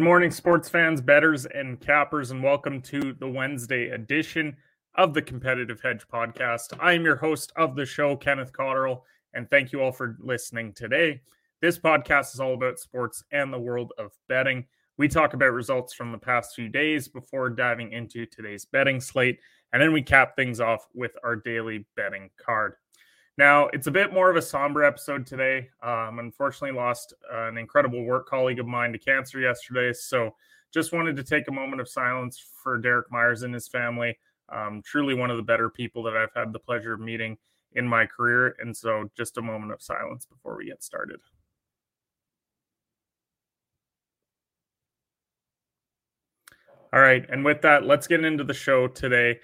Good morning, sports fans, betters, and cappers, and welcome to the Wednesday edition of the Competitive Hedge Podcast. I am your host of the show, Kenneth Cotterill, and thank you all for listening today. This podcast is all about sports and the world of betting. We talk about results from the past few days before diving into today's betting slate, and then we cap things off with our daily betting card. Now, it's a bit more of a somber episode today. Um, unfortunately, lost an incredible work colleague of mine to cancer yesterday. So, just wanted to take a moment of silence for Derek Myers and his family. Um, truly one of the better people that I've had the pleasure of meeting in my career. And so, just a moment of silence before we get started. All right. And with that, let's get into the show today.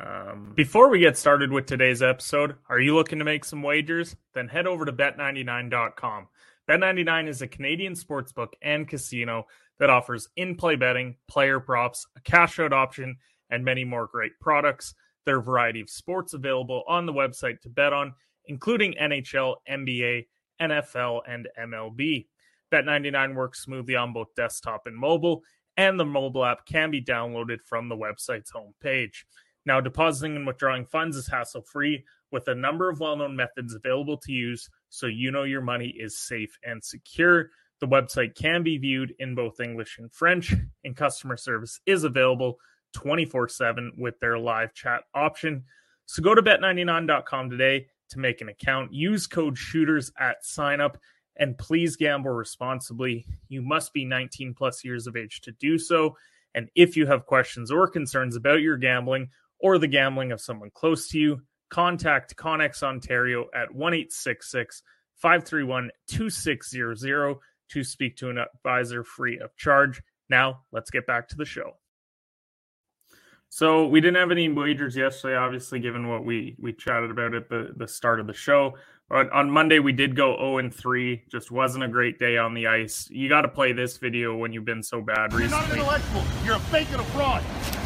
Um, Before we get started with today's episode, are you looking to make some wagers? Then head over to bet99.com. Bet99 is a Canadian sportsbook and casino that offers in play betting, player props, a cash out option, and many more great products. There are a variety of sports available on the website to bet on, including NHL, NBA, NFL, and MLB. Bet99 works smoothly on both desktop and mobile, and the mobile app can be downloaded from the website's homepage. Now, depositing and withdrawing funds is hassle free with a number of well known methods available to use so you know your money is safe and secure. The website can be viewed in both English and French, and customer service is available 24 7 with their live chat option. So go to bet99.com today to make an account. Use code shooters at sign up and please gamble responsibly. You must be 19 plus years of age to do so. And if you have questions or concerns about your gambling or the gambling of someone close to you, contact Connex Ontario at 1 531 2600 to speak to an advisor free of charge. Now, let's get back to the show. So we didn't have any wagers yesterday, obviously, given what we we chatted about at the, the start of the show. But on Monday we did go 0 and 3. Just wasn't a great day on the ice. You got to play this video when you've been so bad recently. You're not an intellectual. You're a fake and a fraud.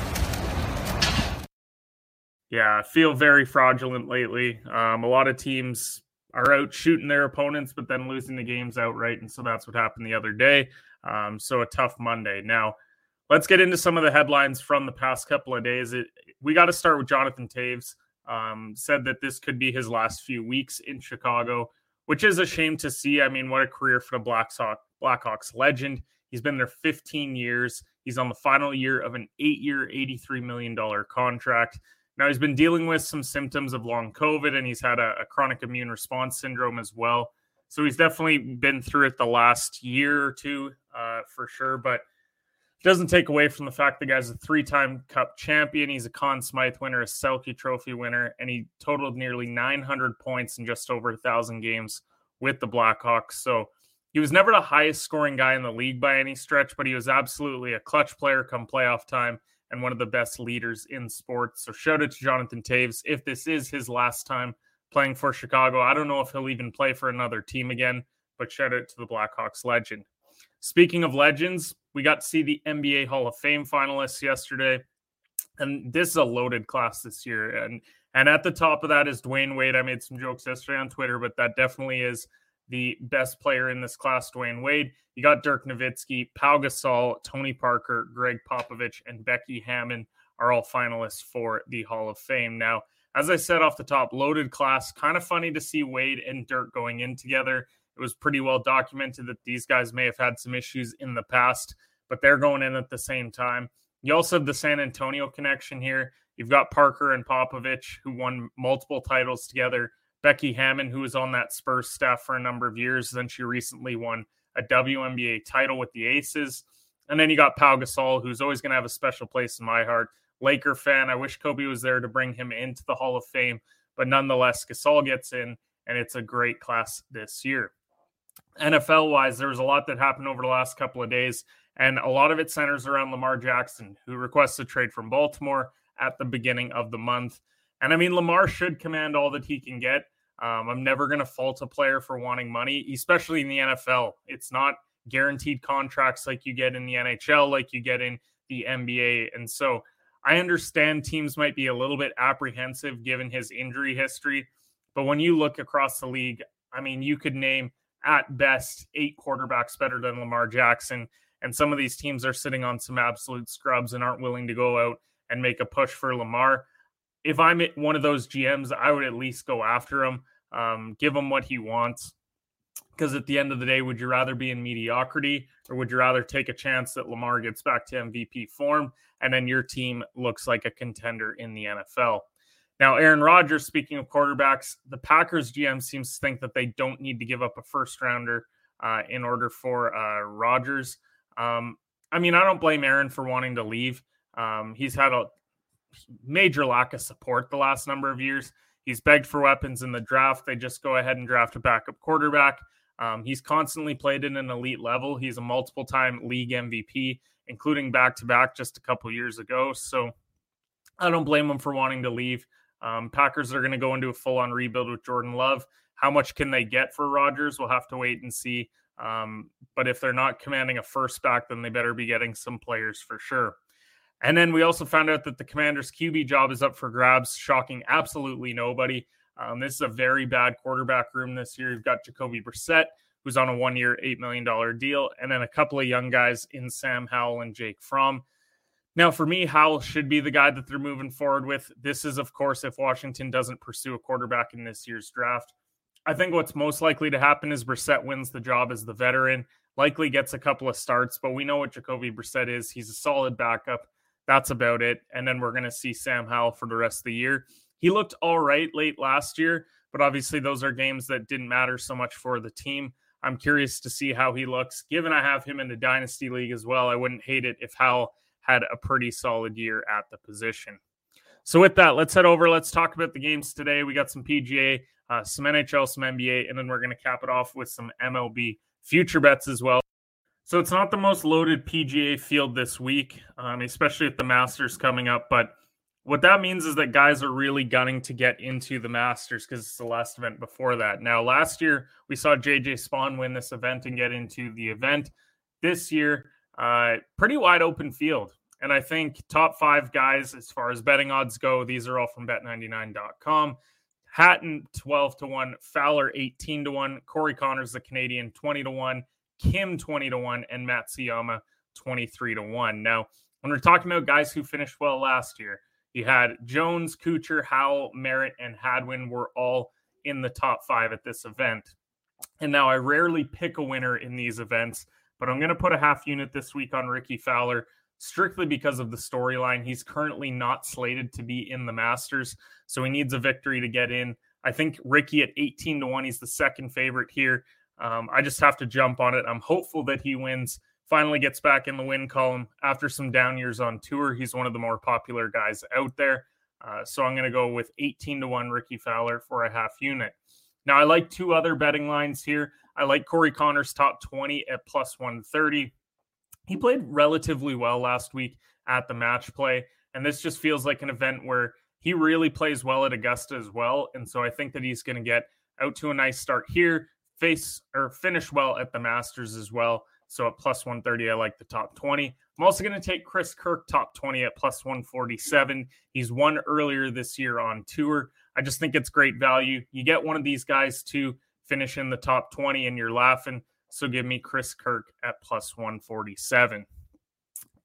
Yeah, feel very fraudulent lately. Um, a lot of teams are out shooting their opponents, but then losing the games outright. And so that's what happened the other day. Um, so a tough Monday. Now, let's get into some of the headlines from the past couple of days. It, we got to start with Jonathan Toews. Um, said that this could be his last few weeks in Chicago, which is a shame to see. I mean, what a career for the Blackhawks, Blackhawks legend. He's been there 15 years. He's on the final year of an eight year, $83 million contract. Now, he's been dealing with some symptoms of long COVID and he's had a, a, chronic immune response syndrome as well. So he's definitely been through it the last year or two uh, for sure. But doesn't take away from the fact the guy's a three time cup champion. He's a Conn Smythe winner, a Selke Trophy winner, and he totaled nearly 900 points in just over a 1,000 games with the Blackhawks. So he was never the highest scoring guy in the league by any stretch, but he was absolutely a clutch player come playoff time and one of the best leaders in sports. So shout out to Jonathan Toews If this is his last time playing for Chicago, I don't know if he'll even play for another team again, but shout out to the Blackhawks legend. Speaking of legends, we got to see the NBA Hall of Fame finalists yesterday. And this is a loaded class this year. And and at the top of that is Dwyane Wade. I made some jokes yesterday on Twitter, but that definitely is the best player in this class, Dwyane Wade. You got Dirk Nowitzki, Pau Gasol, Tony Parker, Gregg Popovich, and Becky Hammon are all finalists for the Hall of Fame. Now, as I said off the top, loaded class. Kind of funny to see Wade and Dirk going in together. It was pretty well documented that these guys may have had some issues in the past, but they're going in at the same time. You also have the San Antonio connection here. You've got Parker and Popovich, who won multiple titles together. Becky Hammon, who was on that Spurs staff for a number of years. Then she recently won a WNBA title with the Aces. And then you got Pau Gasol, who's always going to have a special place in my heart. Laker fan. I wish Kobe was there to bring him into the Hall of Fame, but nonetheless, Gasol gets in, and it's a great class this year. NFL wise, there was a lot that happened over the last couple of days, and a lot of it centers around Lamar Jackson, who requests a trade from Baltimore at the beginning of the month. And I mean, Lamar should command all that he can get. Um, I'm never going to fault a player for wanting money, especially in the NFL. It's not guaranteed contracts like you get in the NHL, like you get in the NBA. And so I understand teams might be a little bit apprehensive given his injury history. But when you look across the league, I mean, you could name at best eight quarterbacks better than Lamar Jackson. And some of these teams are sitting on some absolute scrubs and aren't willing to go out and make a push for Lamar. If I'm one of those GMs, I would at least go after him, um, give him what he wants. Because at the end of the day, would you rather be in mediocrity or would you rather take a chance that Lamar gets back to MVP form and then your team looks like a contender in the NFL? Now, Aaron Rodgers, speaking of quarterbacks, the Packers GM seems to think that they don't need to give up a first rounder uh, in order for uh, Rodgers. Um, I mean, I don't blame Aaron for wanting to leave. Um, he's had a major lack of support the last number of years. He's begged for weapons in the draft. They just go ahead and draft a backup quarterback. Um, he's constantly played at an elite level. He's a multiple time league MVP, including back to back just a couple years ago. So I don't blame him for wanting to leave. Um, Packers are going to go into a full on rebuild with Jordan Love. How much can they get for Rodgers? We'll have to wait and see. Um, but if they're not commanding a first back, then they better be getting some players for sure. And then we also found out that the Commanders' QB job is up for grabs, shocking absolutely nobody. Um, this is a very bad quarterback room this year. You've got Jacoby Brissett, who's on a one year, $8 million deal, and then a couple of young guys in Sam Howell and Jake Fromm. Now, for me, Howell should be the guy that they're moving forward with. This is, of course, if Washington doesn't pursue a quarterback in this year's draft. I think what's most likely to happen is Brissett wins the job as the veteran, likely gets a couple of starts, but we know what Jacoby Brissett is. He's a solid backup. That's about it. And then we're going to see Sam Howell for the rest of the year. He looked all right late last year, but obviously those are games that didn't matter so much for the team. I'm curious to see how he looks. Given I have him in the Dynasty League as well, I wouldn't hate it if Howell had a pretty solid year at the position. So, with that, let's head over. Let's talk about the games today. We got some PGA, uh, some NHL, some NBA, and then we're going to cap it off with some MLB future bets as well. So, it's not the most loaded PGA field this week, um, especially with the Masters coming up. But what that means is that guys are really gunning to get into the Masters because it's the last event before that. Now, last year, we saw JJ Spaun win this event and get into the event. This year, uh, pretty wide open field. And I think top five guys, as far as betting odds go, these are all from bet99.com. Hatton 12 to 1, Fowler 18 to 1, Corey Conners, the Canadian 20 to 1, Kim 20 to 1, and Matsuyama 23 to 1. Now, when we're talking about guys who finished well last year, you had Jones, Kuchar, Howell, Merritt, and Hadwin were all in the top five at this event. And now I rarely pick a winner in these events but I'm going to put a half unit this week on Rickie Fowler strictly because of the storyline. He's currently not slated to be in the Masters, so he needs a victory to get in. I think Rickie at 18 to 1, he's the second favorite here. Um, I just have to jump on it. I'm hopeful that he wins, finally gets back in the win column after some down years on tour. He's one of the more popular guys out there. Uh, so I'm going to go with 18 to 1 Rickie Fowler for a half unit. Now, I like two other betting lines here. I like Corey Conners top 20 at plus 130. He played relatively well last week at the match play. And this just feels like an event where he really plays well at Augusta as well. And so I think that he's going to get out to a nice start here, face or finish well at the Masters as well. So at plus 130, I like the top 20. I'm also going to take Chris Kirk top 20 at plus 147. He's won earlier this year on tour. I just think it's great value. You get one of these guys to finish in the top 20 and you're laughing. So give me Chris Kirk at plus 147.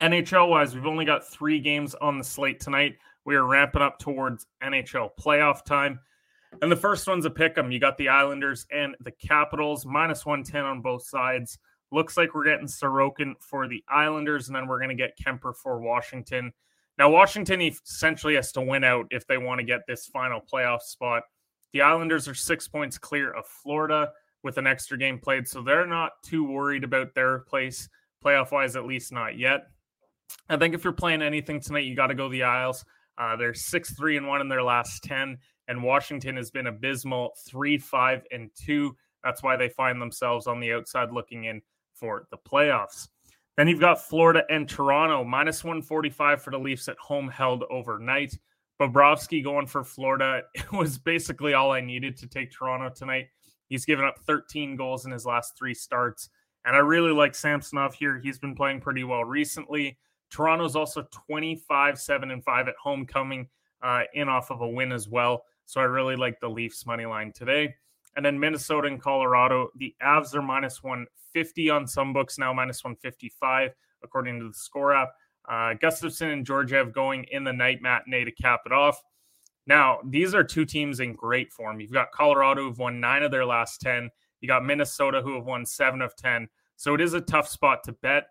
NHL wise, we've only got three games on the slate tonight. We are ramping up towards NHL playoff time. And the first one's a pick 'em. You got the Islanders and the Capitals, minus 110 on both sides. Looks like we're getting Sorokin for the Islanders, and then we're going to get Kuemper for Washington. Now, Washington essentially has to win out if they want to get this final playoff spot. The Islanders are six points clear of Florida with an extra game played, so they're not too worried about their place playoff wise, at least not yet. I think if you're playing anything tonight, you got to go the Isles. Uh, they're six three and one in their last ten, and Washington has been abysmal three five and two. That's why they find themselves on the outside looking in for the playoffs. Then you've got Florida and Toronto, minus 145 for the Leafs at home, held overnight. Bobrovsky going for Florida it was basically all I needed to take Toronto tonight. He's given up 13 goals in his last three starts. And I really like Samsonov here. He's been playing pretty well recently. Toronto's also 25, 7, and 5 at homecoming uh, in off of a win as well. So I really like the Leafs money line today. And then Minnesota and Colorado, the Avs are minus 150 on some books now, minus 155, according to the score app. Uh, Gustavsson and Georgiev going in the night matinee to cap it off. Now, these are two teams in great form. You've got Colorado who've won nine of their last 10. You got Minnesota who have won seven of 10. So it is a tough spot to bet.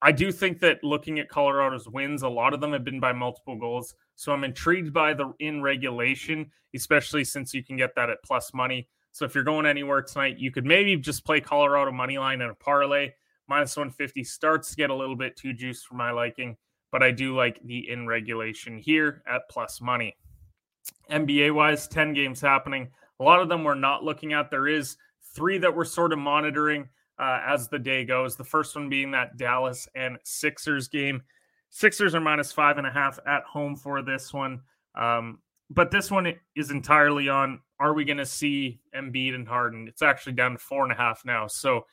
I do think that looking at Colorado's wins, a lot of them have been by multiple goals. So I'm intrigued by the in regulation, especially since you can get that at plus money. So if you're going anywhere tonight, you could maybe just play Colorado money line in a parlay. Minus 150 starts to get a little bit too juice for my liking, but I do like the in regulation here at plus money. NBA wise, 10 games happening. A lot of them we're not looking at. There is three that we're sort of monitoring uh, as the day goes. The first one being that Dallas and Sixers game. Sixers are minus five and a half at home for this one. Um, but this one is entirely on are we going to see Embiid and Harden? It's actually down to four and a half now. So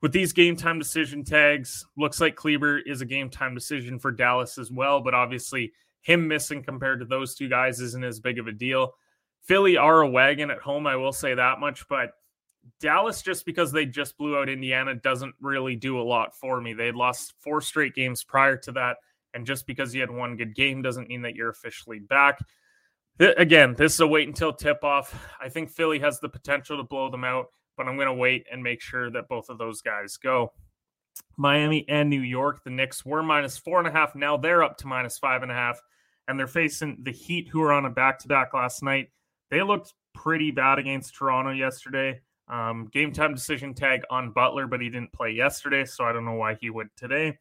with these game time decision tags, looks like Kleber is a game time decision for Dallas as well. But obviously, him missing compared to those two guys isn't as big of a deal. Philly are a wagon at home, I will say that much. But Dallas, just because they just blew out Indiana, doesn't really do a lot for me. They had lost four straight games prior to that. And just because you had one good game doesn't mean that you're officially back. Again, this is a wait until tip off. I think Philly has the potential to blow them out, but I'm going to wait and make sure that both of those guys go. Miami and New York, the Knicks were minus four and a half. Now they're up to minus five and a half, and they're facing the Heat, who were on a back to back last night. They looked pretty bad against Toronto yesterday. Um, game time decision tag on Butler, but he didn't play yesterday, so I don't know why he would today.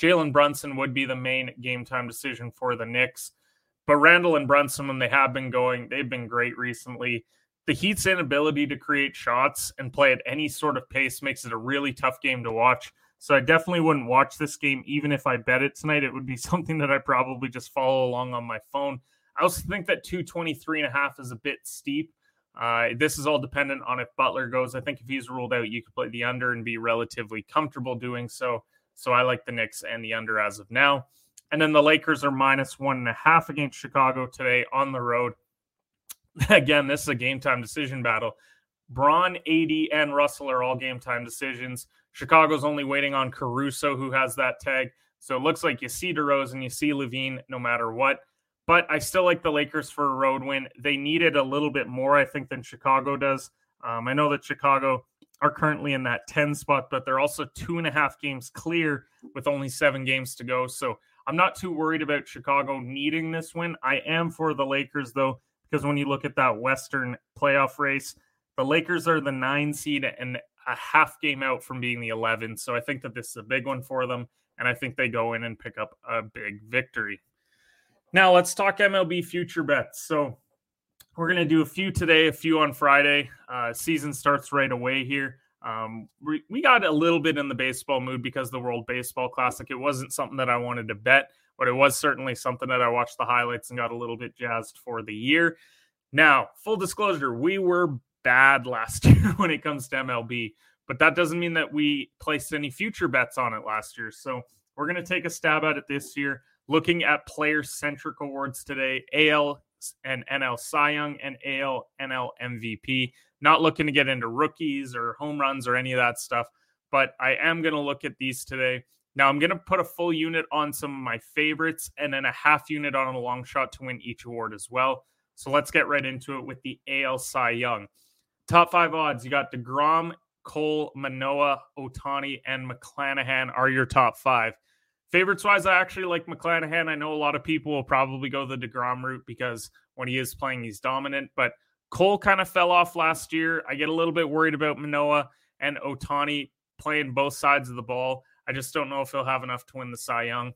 Jalen Brunson would be the main game time decision for the Knicks. But Randle and Brunson, when they have been going, they've been great recently. The Heat's inability to create shots and play at any sort of pace makes it a really tough game to watch. So I definitely wouldn't watch this game, even if I bet it tonight. It would be something that I probably just follow along on my phone. I also think that 223 and a half is a bit steep. Uh, this is all dependent on if Butler goes. I think if he's ruled out, you could play the under and be relatively comfortable doing so. So I like the Knicks and the under as of now. And then the Lakers are minus one and a half against Chicago today on the road. Again, this is a game time decision battle. Bron, AD, and Russell are all game time decisions. Chicago's only waiting on Caruso, who has that tag. So it looks like you see DeRozan, you see LaVine, no matter what but I still like the Lakers for a road win. They needed a little bit more, I think, than Chicago does. Um, I know that Chicago are currently in that 10 spot, but they're also two and a half games clear with only seven games to go. So I'm not too worried about Chicago needing this win. I am for the Lakers, though, because when you look at that Western playoff race, the Lakers are the nine seed and a half game out from being the 11. So I think that this is a big one for them. And I think they go in and pick up a big victory. Now let's talk MLB future bets. So we're going to do a few today, a few on Friday. Uh, season starts right away here. Um, we, we got a little bit in the baseball mood because the World Baseball Classic. It wasn't something that I wanted to bet, but it was certainly something that I watched the highlights and got a little bit jazzed for the year. Now, full disclosure, we were bad last year when it comes to MLB, but that doesn't mean that we placed any future bets on it last year. So we're going to take a stab at it this year looking at player centric awards today AL and NL Cy Young and AL NL MVP. Not looking to get into rookies or home runs or any of that stuff, but I am going to look at these today. Now I'm going to put a full unit on some of my favorites and then a half unit on a long shot to win each award as well. So let's get right into it with the AL Cy Young. Top five odds you got DeGrom, Cole, Manoah, Ohtani, and McClanahan are your top five. Favorites wise, I actually like McClanahan. I know a lot of people will probably go the DeGrom route because when he is playing, he's dominant. But Cole kind of fell off last year. I get a little bit worried about Manoah and Ohtani playing both sides of the ball. I just don't know if he'll have enough to win the Cy Young.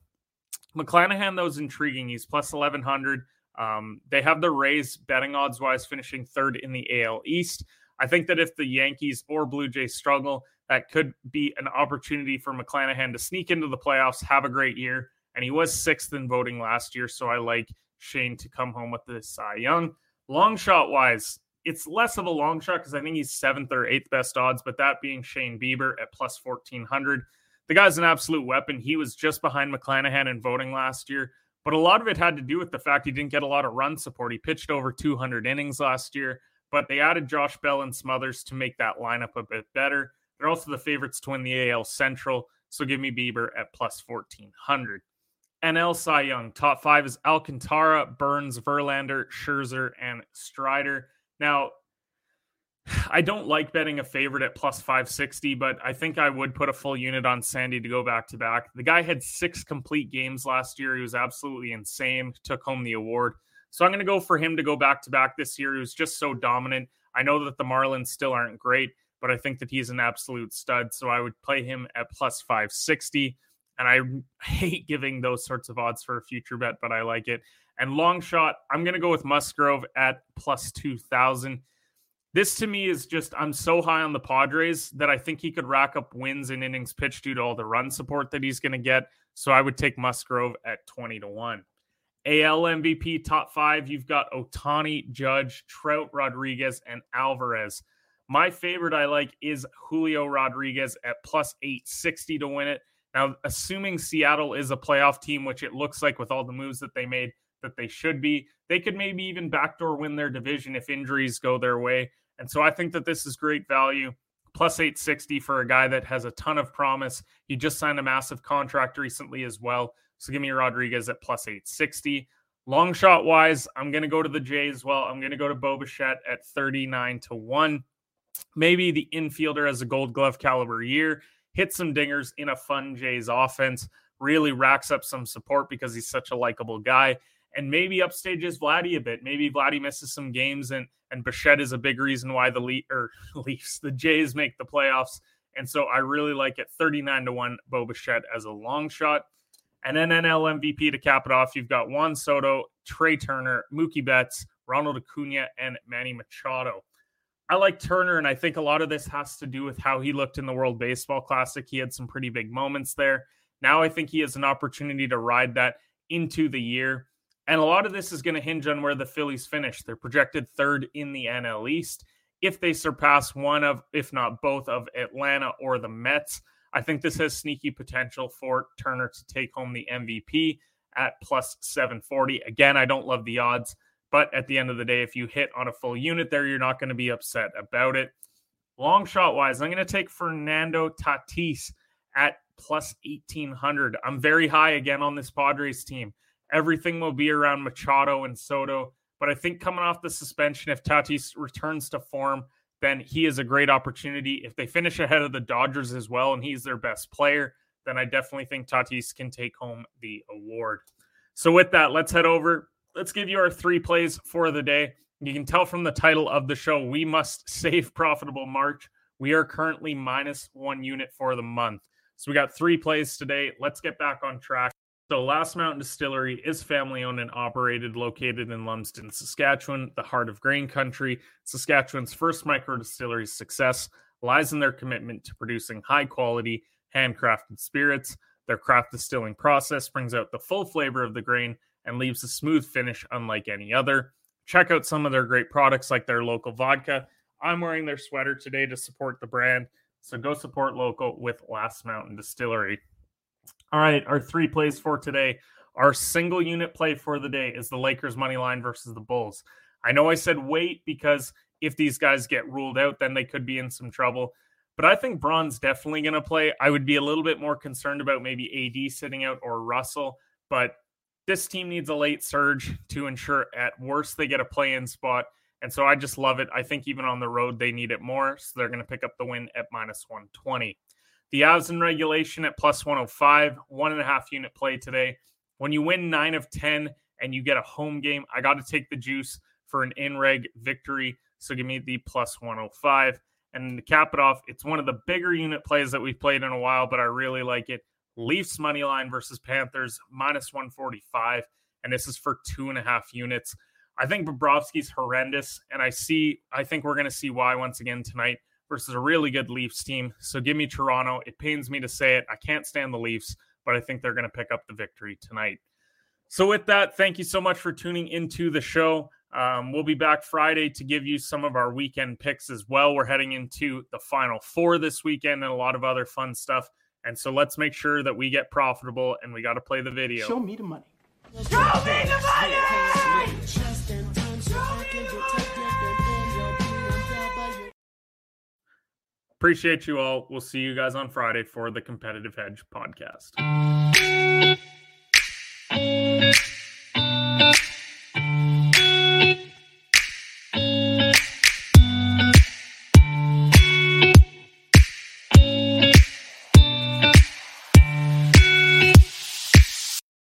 McClanahan, though, is intriguing. He's plus 1100. Um, they have the Rays betting odds wise finishing third in the AL East. I think that if the Yankees or Blue Jays struggle, that could be an opportunity for McClanahan to sneak into the playoffs, have a great year. And he was sixth in voting last year. So I like Shane to come home with this Cy Young. Long shot wise, it's less of a long shot because I think he's seventh or eighth best odds, but that being Shane Bieber at plus 1400. The guy's an absolute weapon. He was just behind McClanahan in voting last year, but a lot of it had to do with the fact he didn't get a lot of run support. He pitched over 200 innings last year. but they added Josh Bell and Smothers to make that lineup a bit better. They're also the favorites to win the AL Central, so give me Bieber at plus 1400. NL Cy Young, top five is Alcantara, Burnes, Verlander, Scherzer, and Strider. Now, I don't like betting a favorite at plus 560, but I think I would put a full unit on Sandy to go back to back. The guy had six complete games last year. He was absolutely insane, took home the award. So I'm going to go for him to go back to back this year. He was just so dominant. I know that the Marlins still aren't great, but I think that he's an absolute stud. So I would play him at plus 560. And I hate giving those sorts of odds for a future bet, but I like it. And long shot, I'm going to go with Musgrove at plus 2,000. This to me is just, I'm so high on the Padres that I think he could rack up wins in innings pitched due to all the run support that he's going to get. So I would take Musgrove at 20 to 1. AL MVP top five, you've got Ohtani, Judge, Trout, Rodriguez, and Alvarez. My favorite I like is Julio Rodriguez at plus 860 to win it. Now, assuming Seattle is a playoff team, which it looks like with all the moves that they made that they should be, they could maybe even backdoor win their division if injuries go their way. And so I think that this is great value. Plus 860 for a guy that has a ton of promise. He just signed a massive contract recently as well. So give me Rodriguez at plus 860. Long shot wise, I'm going to go to the Jays. Well, I'm going to go to Bo Bichette at 39 to 1. Maybe the infielder has a gold glove caliber year, hits some dingers in a fun Jays offense, really racks up some support because he's such a likable guy and maybe upstages Vladdy a bit. Maybe Vladdy misses some games, and and Bichette is a big reason why the Le- or Leafs, the Jays make the playoffs. And so I really like it 39 to 1 Bo Bichette as a long shot. And then NL MVP to cap it off, you've got Juan Soto, Trea Turner, Mookie Betts, Ronald Acuna, and Manny Machado. I like Turner, and I think a lot of this has to do with how he looked in the World Baseball Classic. He had some pretty big moments there. Now I think he has an opportunity to ride that into the year. And a lot of this is going to hinge on where the Phillies finish. They're projected third in the NL East. If they surpass one of, if not both, of Atlanta or the Mets, I think this has sneaky potential for Turner to take home the MVP at plus 740. Again, I don't love the odds, but at the end of the day, if you hit on a full unit there, you're not going to be upset about it. Long shot wise, I'm going to take Fernando Tatis at plus 1800. I'm very high again on this Padres team. Everything will be around Machado and Soto. But I think coming off the suspension, if Tatis returns to form, then he is a great opportunity. If they finish ahead of the Dodgers as well and he's their best player, then I definitely think Tatis can take home the award. So, with that, let's head over. Let's give you our three plays for the day. You can tell from the title of the show, we must save profitable March. We are currently minus one unit for the month. So, we got three plays today. Let's get back on track. So, Last Mountain Distillery is family owned and operated, located in Lumsden, Saskatchewan, the heart of grain country. Saskatchewan's first micro distillery's success lies in their commitment to producing high quality, handcrafted spirits. Their craft distilling process brings out the full flavor of the grain and leaves a smooth finish unlike any other. Check out some of their great products like their local vodka. I'm wearing their sweater today to support the brand. So go support local with Last Mountain Distillery. All right, our three plays for today. Our single unit play for the day is the Lakers money line versus the Bulls. I know I said wait because if these guys get ruled out, then they could be in some trouble. But I think Bron's definitely going to play. I would be a little bit more concerned about maybe AD sitting out or Russell, but this team needs a late surge to ensure at worst they get a play in spot. And so I just love it. I think even on the road, they need it more. So they're going to pick up the win at minus 120. The odds in regulation at plus 105, one and a half unit play today. When you win nine of 10 and you get a home game, I got to take the juice for an in reg victory. So give me the plus 105. And to cap it off, it's one of the bigger unit plays that we've played in a while, but I really like it. Leafs money line versus Panthers minus 145. And this is for two and a half units. I think Bobrovsky's horrendous. And I see, I think we're going to see why once again tonight versus a really good Leafs team. So give me Toronto. It pains me to say it. I can't stand the Leafs, but I think they're going to pick up the victory tonight. So, with that, thank you so much for tuning into the show. Um, we'll be back Friday to give you some of our weekend picks as well. We're heading into the final four this weekend and a lot of other fun stuff. And so let's make sure that we get profitable and we got to play the video. Show me the money. Show me the money! Appreciate you all. We'll see you guys on Friday for the Competitive Hedge podcast.